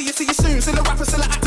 see you, see you soon. Still a rapper, still a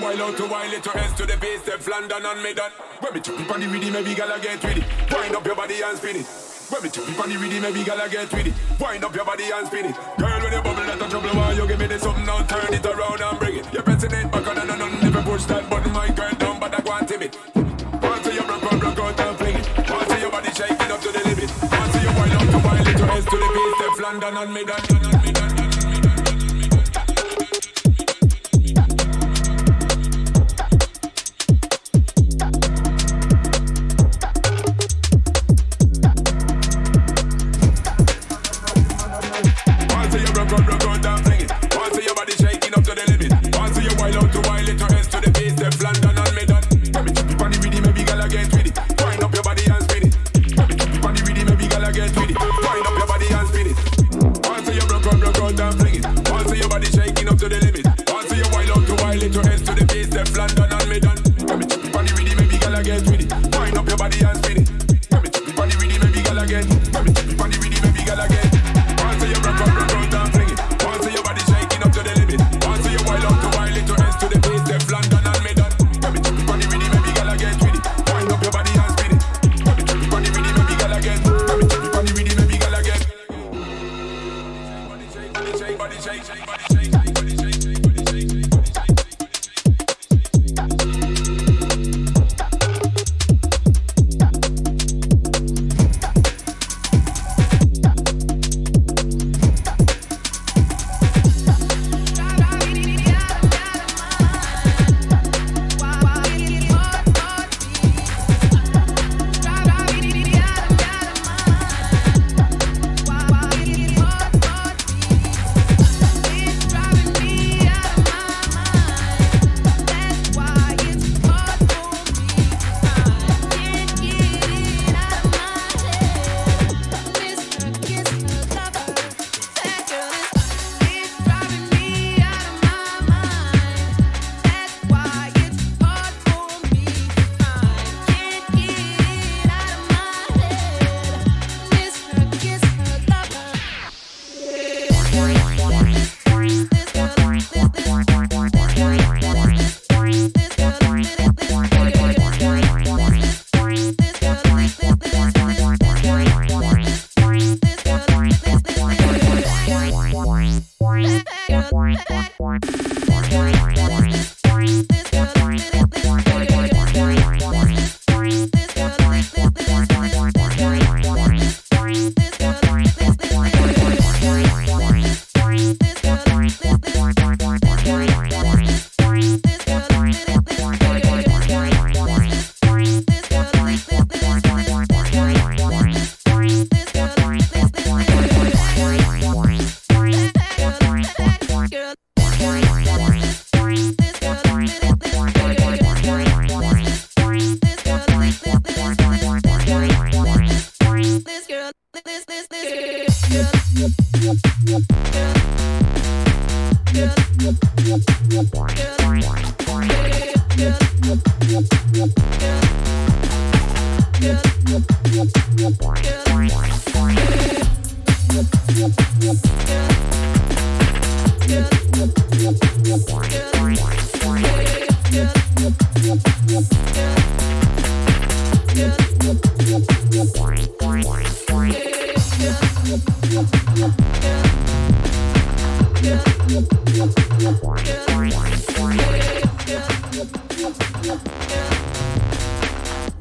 while out to while it to S to the base, step London and me done. When me chop on the rhythm, maybe gala get with. Wind up your body and spin it. When me chop it on the rhythm, maybe gala get with it. Wind up your body and spin it. Girl, when you bubble, that a trouble. Why you give me this something now? Turn it around and bring it. You're pressing it back on and on. Never push that button, my girl down, but I go and tip it. Once you rock, rock, rock out and fling it. Once your body shaking up to the limit. Once you wild up to wild it to S to the base, step London and me done.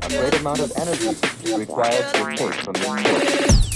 great amount of energy required to take from this source.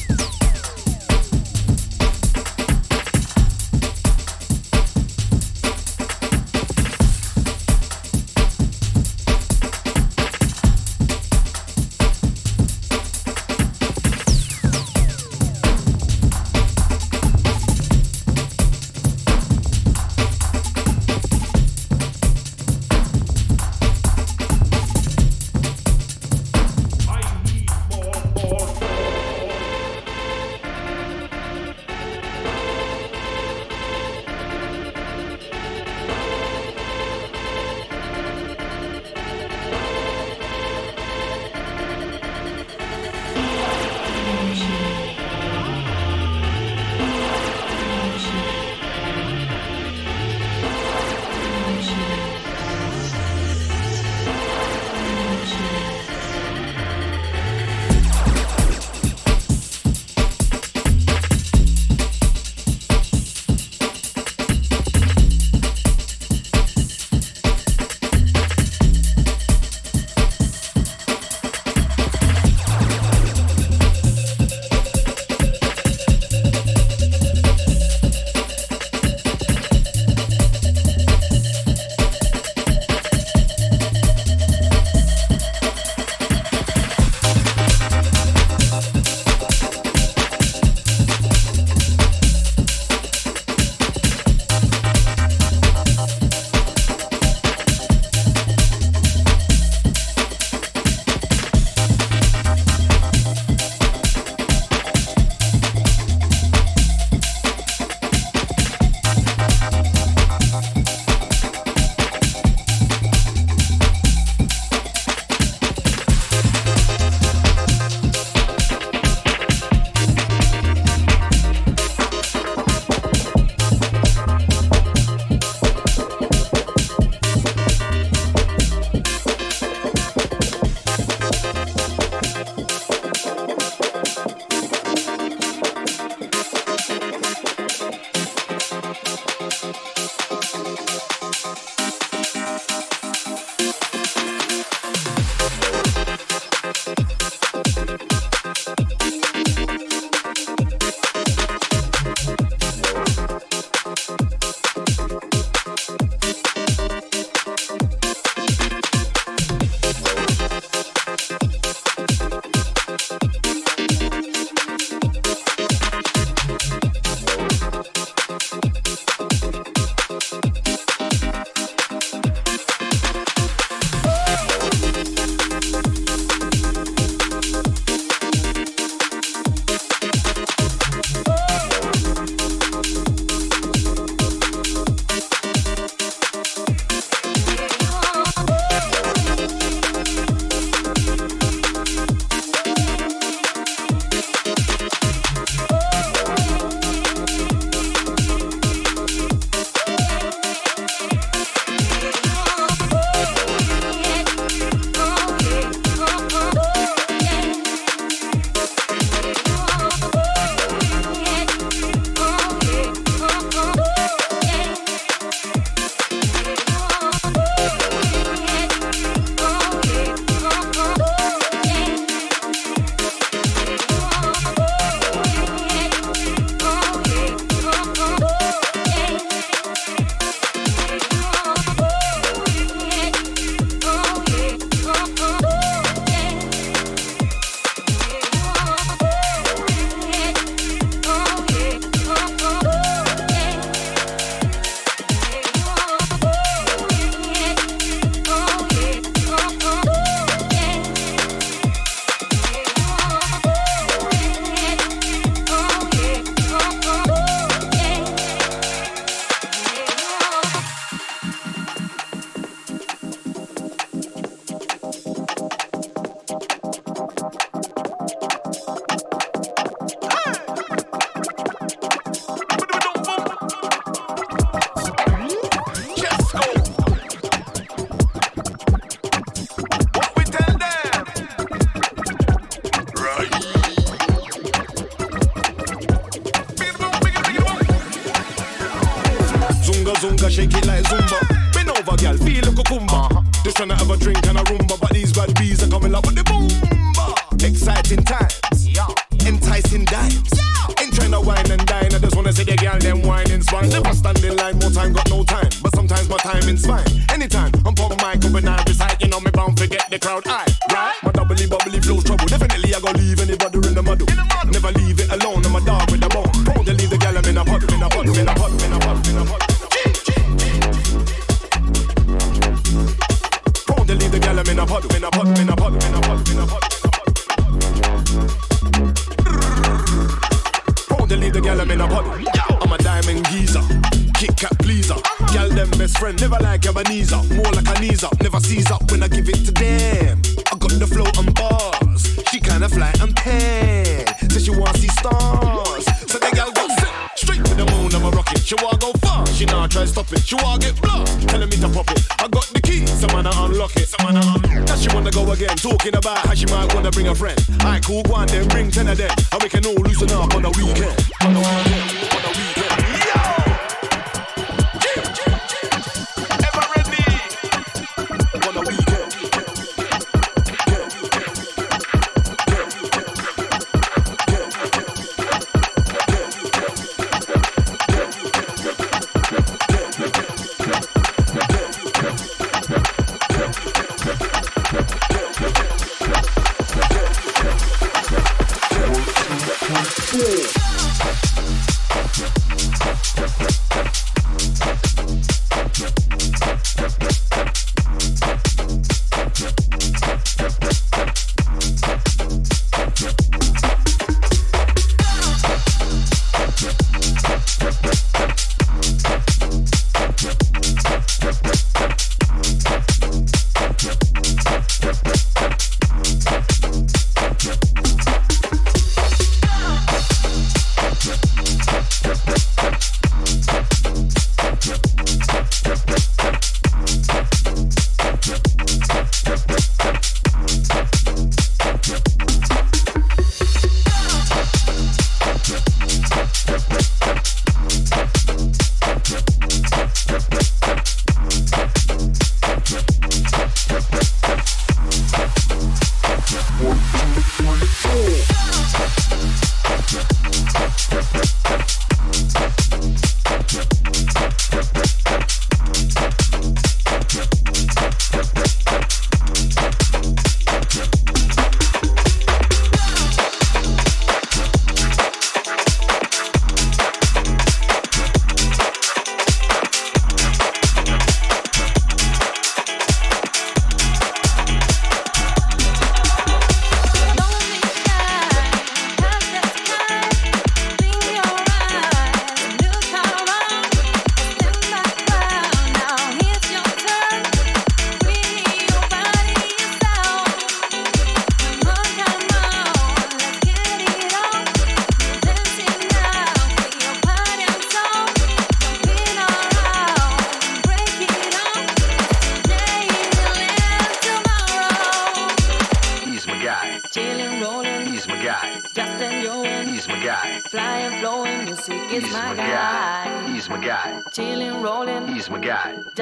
all loosen up on the weekend. On the weekend.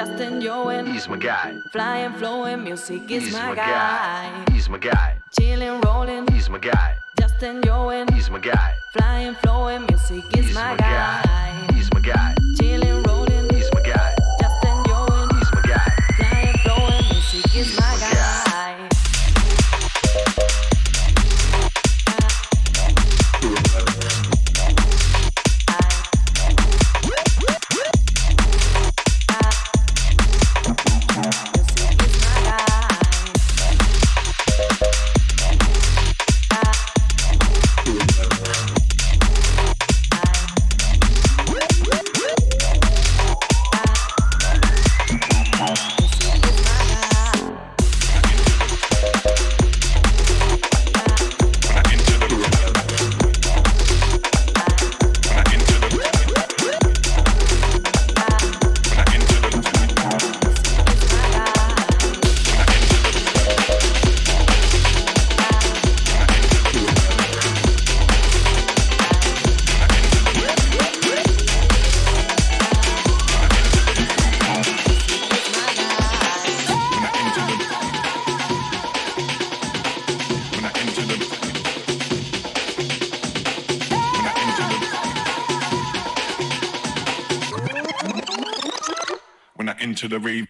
Justin Joan. He's my guy. Flying, flowing, music is He's my, my guy. guy. He's my guy. Chilling, rolling. He's my guy. Justin Joan. He's my guy. Flying, flowing, music is my, my guy. guy. He's my guy. into the rave.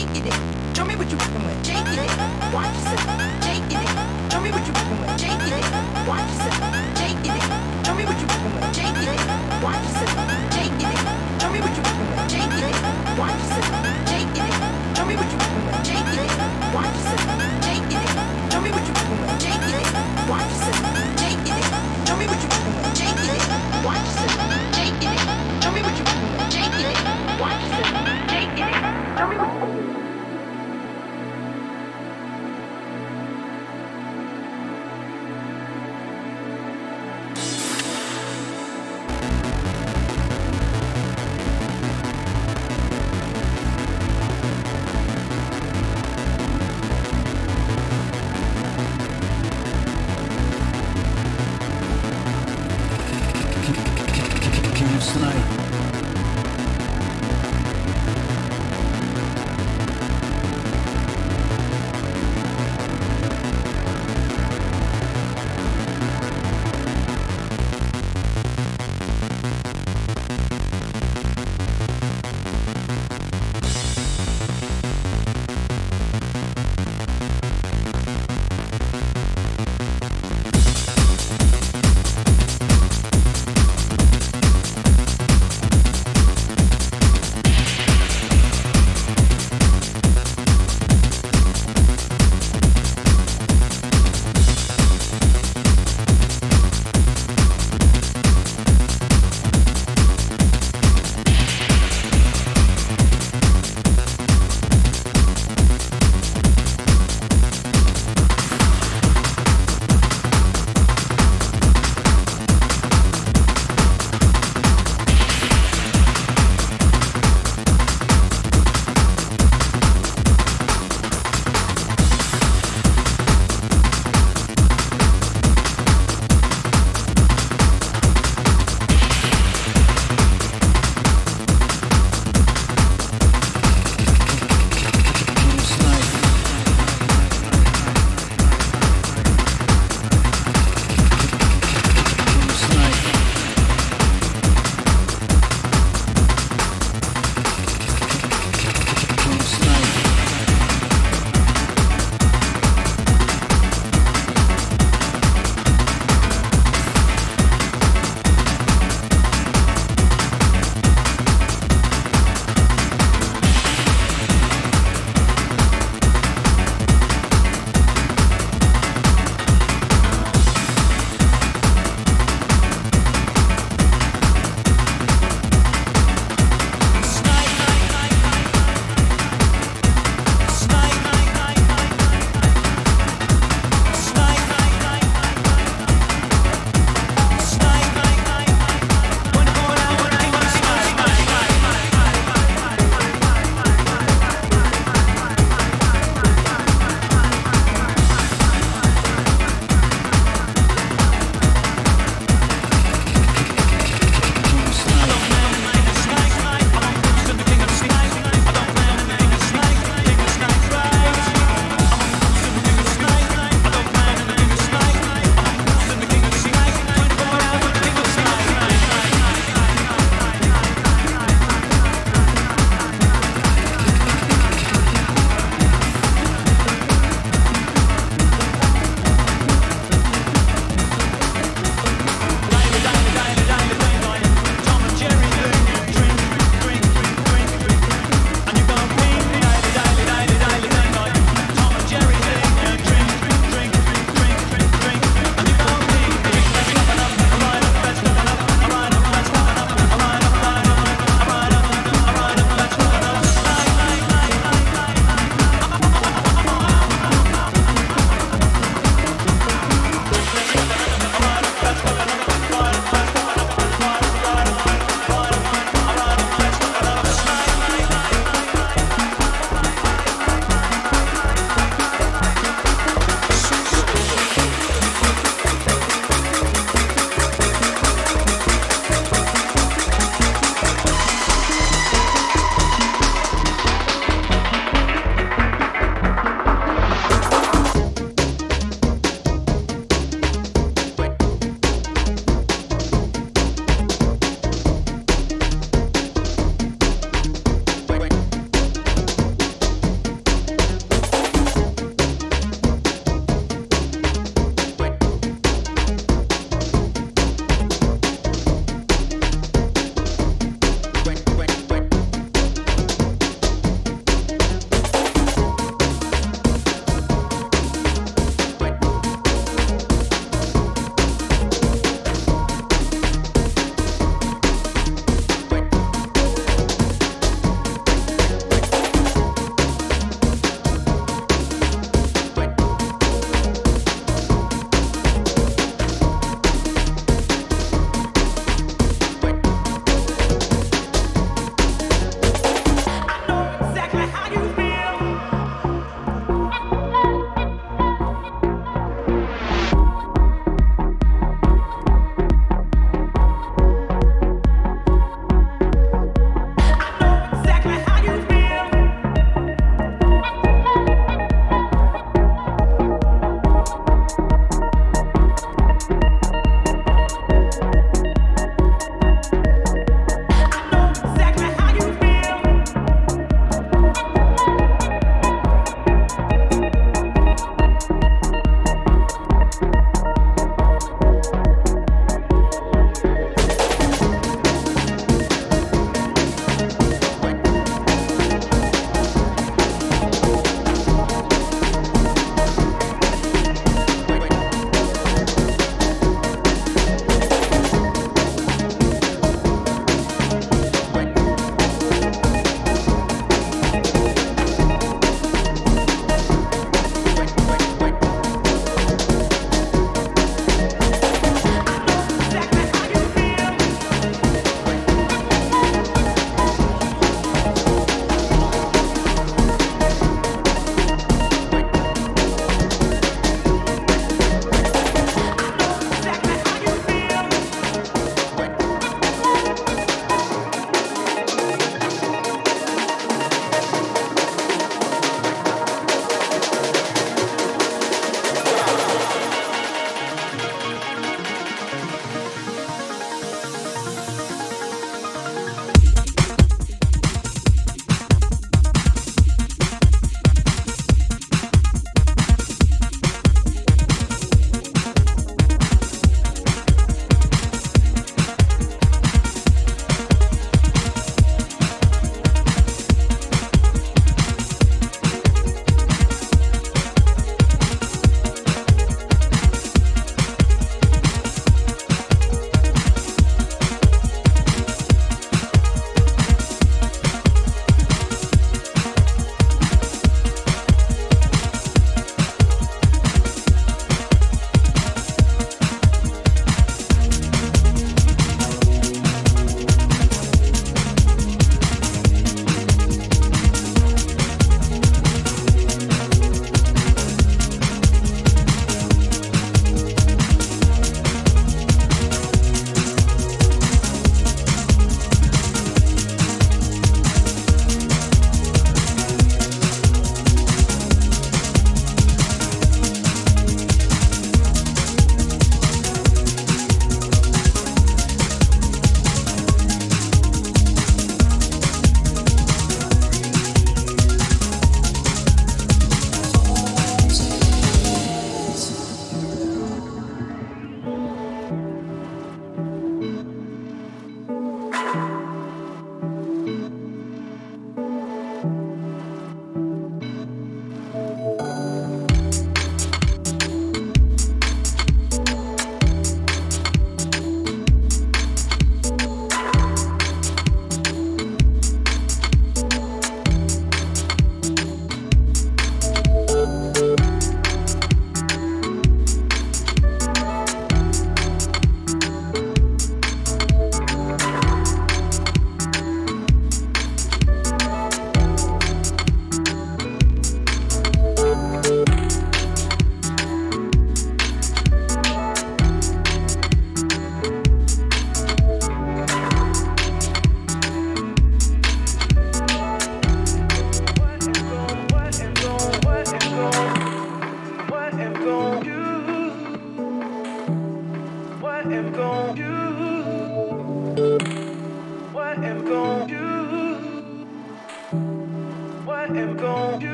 Yourself. It. Show me what you working with. Shake it. Watch yourself. Shake it. Show me what you working with. Shake it. Watch yourself. Shake it. Show me what you working with. Shake it. Watch yourself. Shake it. Show me what you working with. Shake it. Watch yourself. Shake it. Show me what you working with. Shake it. Watch yourself. Shake it. Show me what you working with. Shake it. Watch yourself. Shake it. Show me what you working with. Shake it. Watch yourself. Shake it. Show me what you working with. Shake it. Watch yourself. Shake it. Show me what you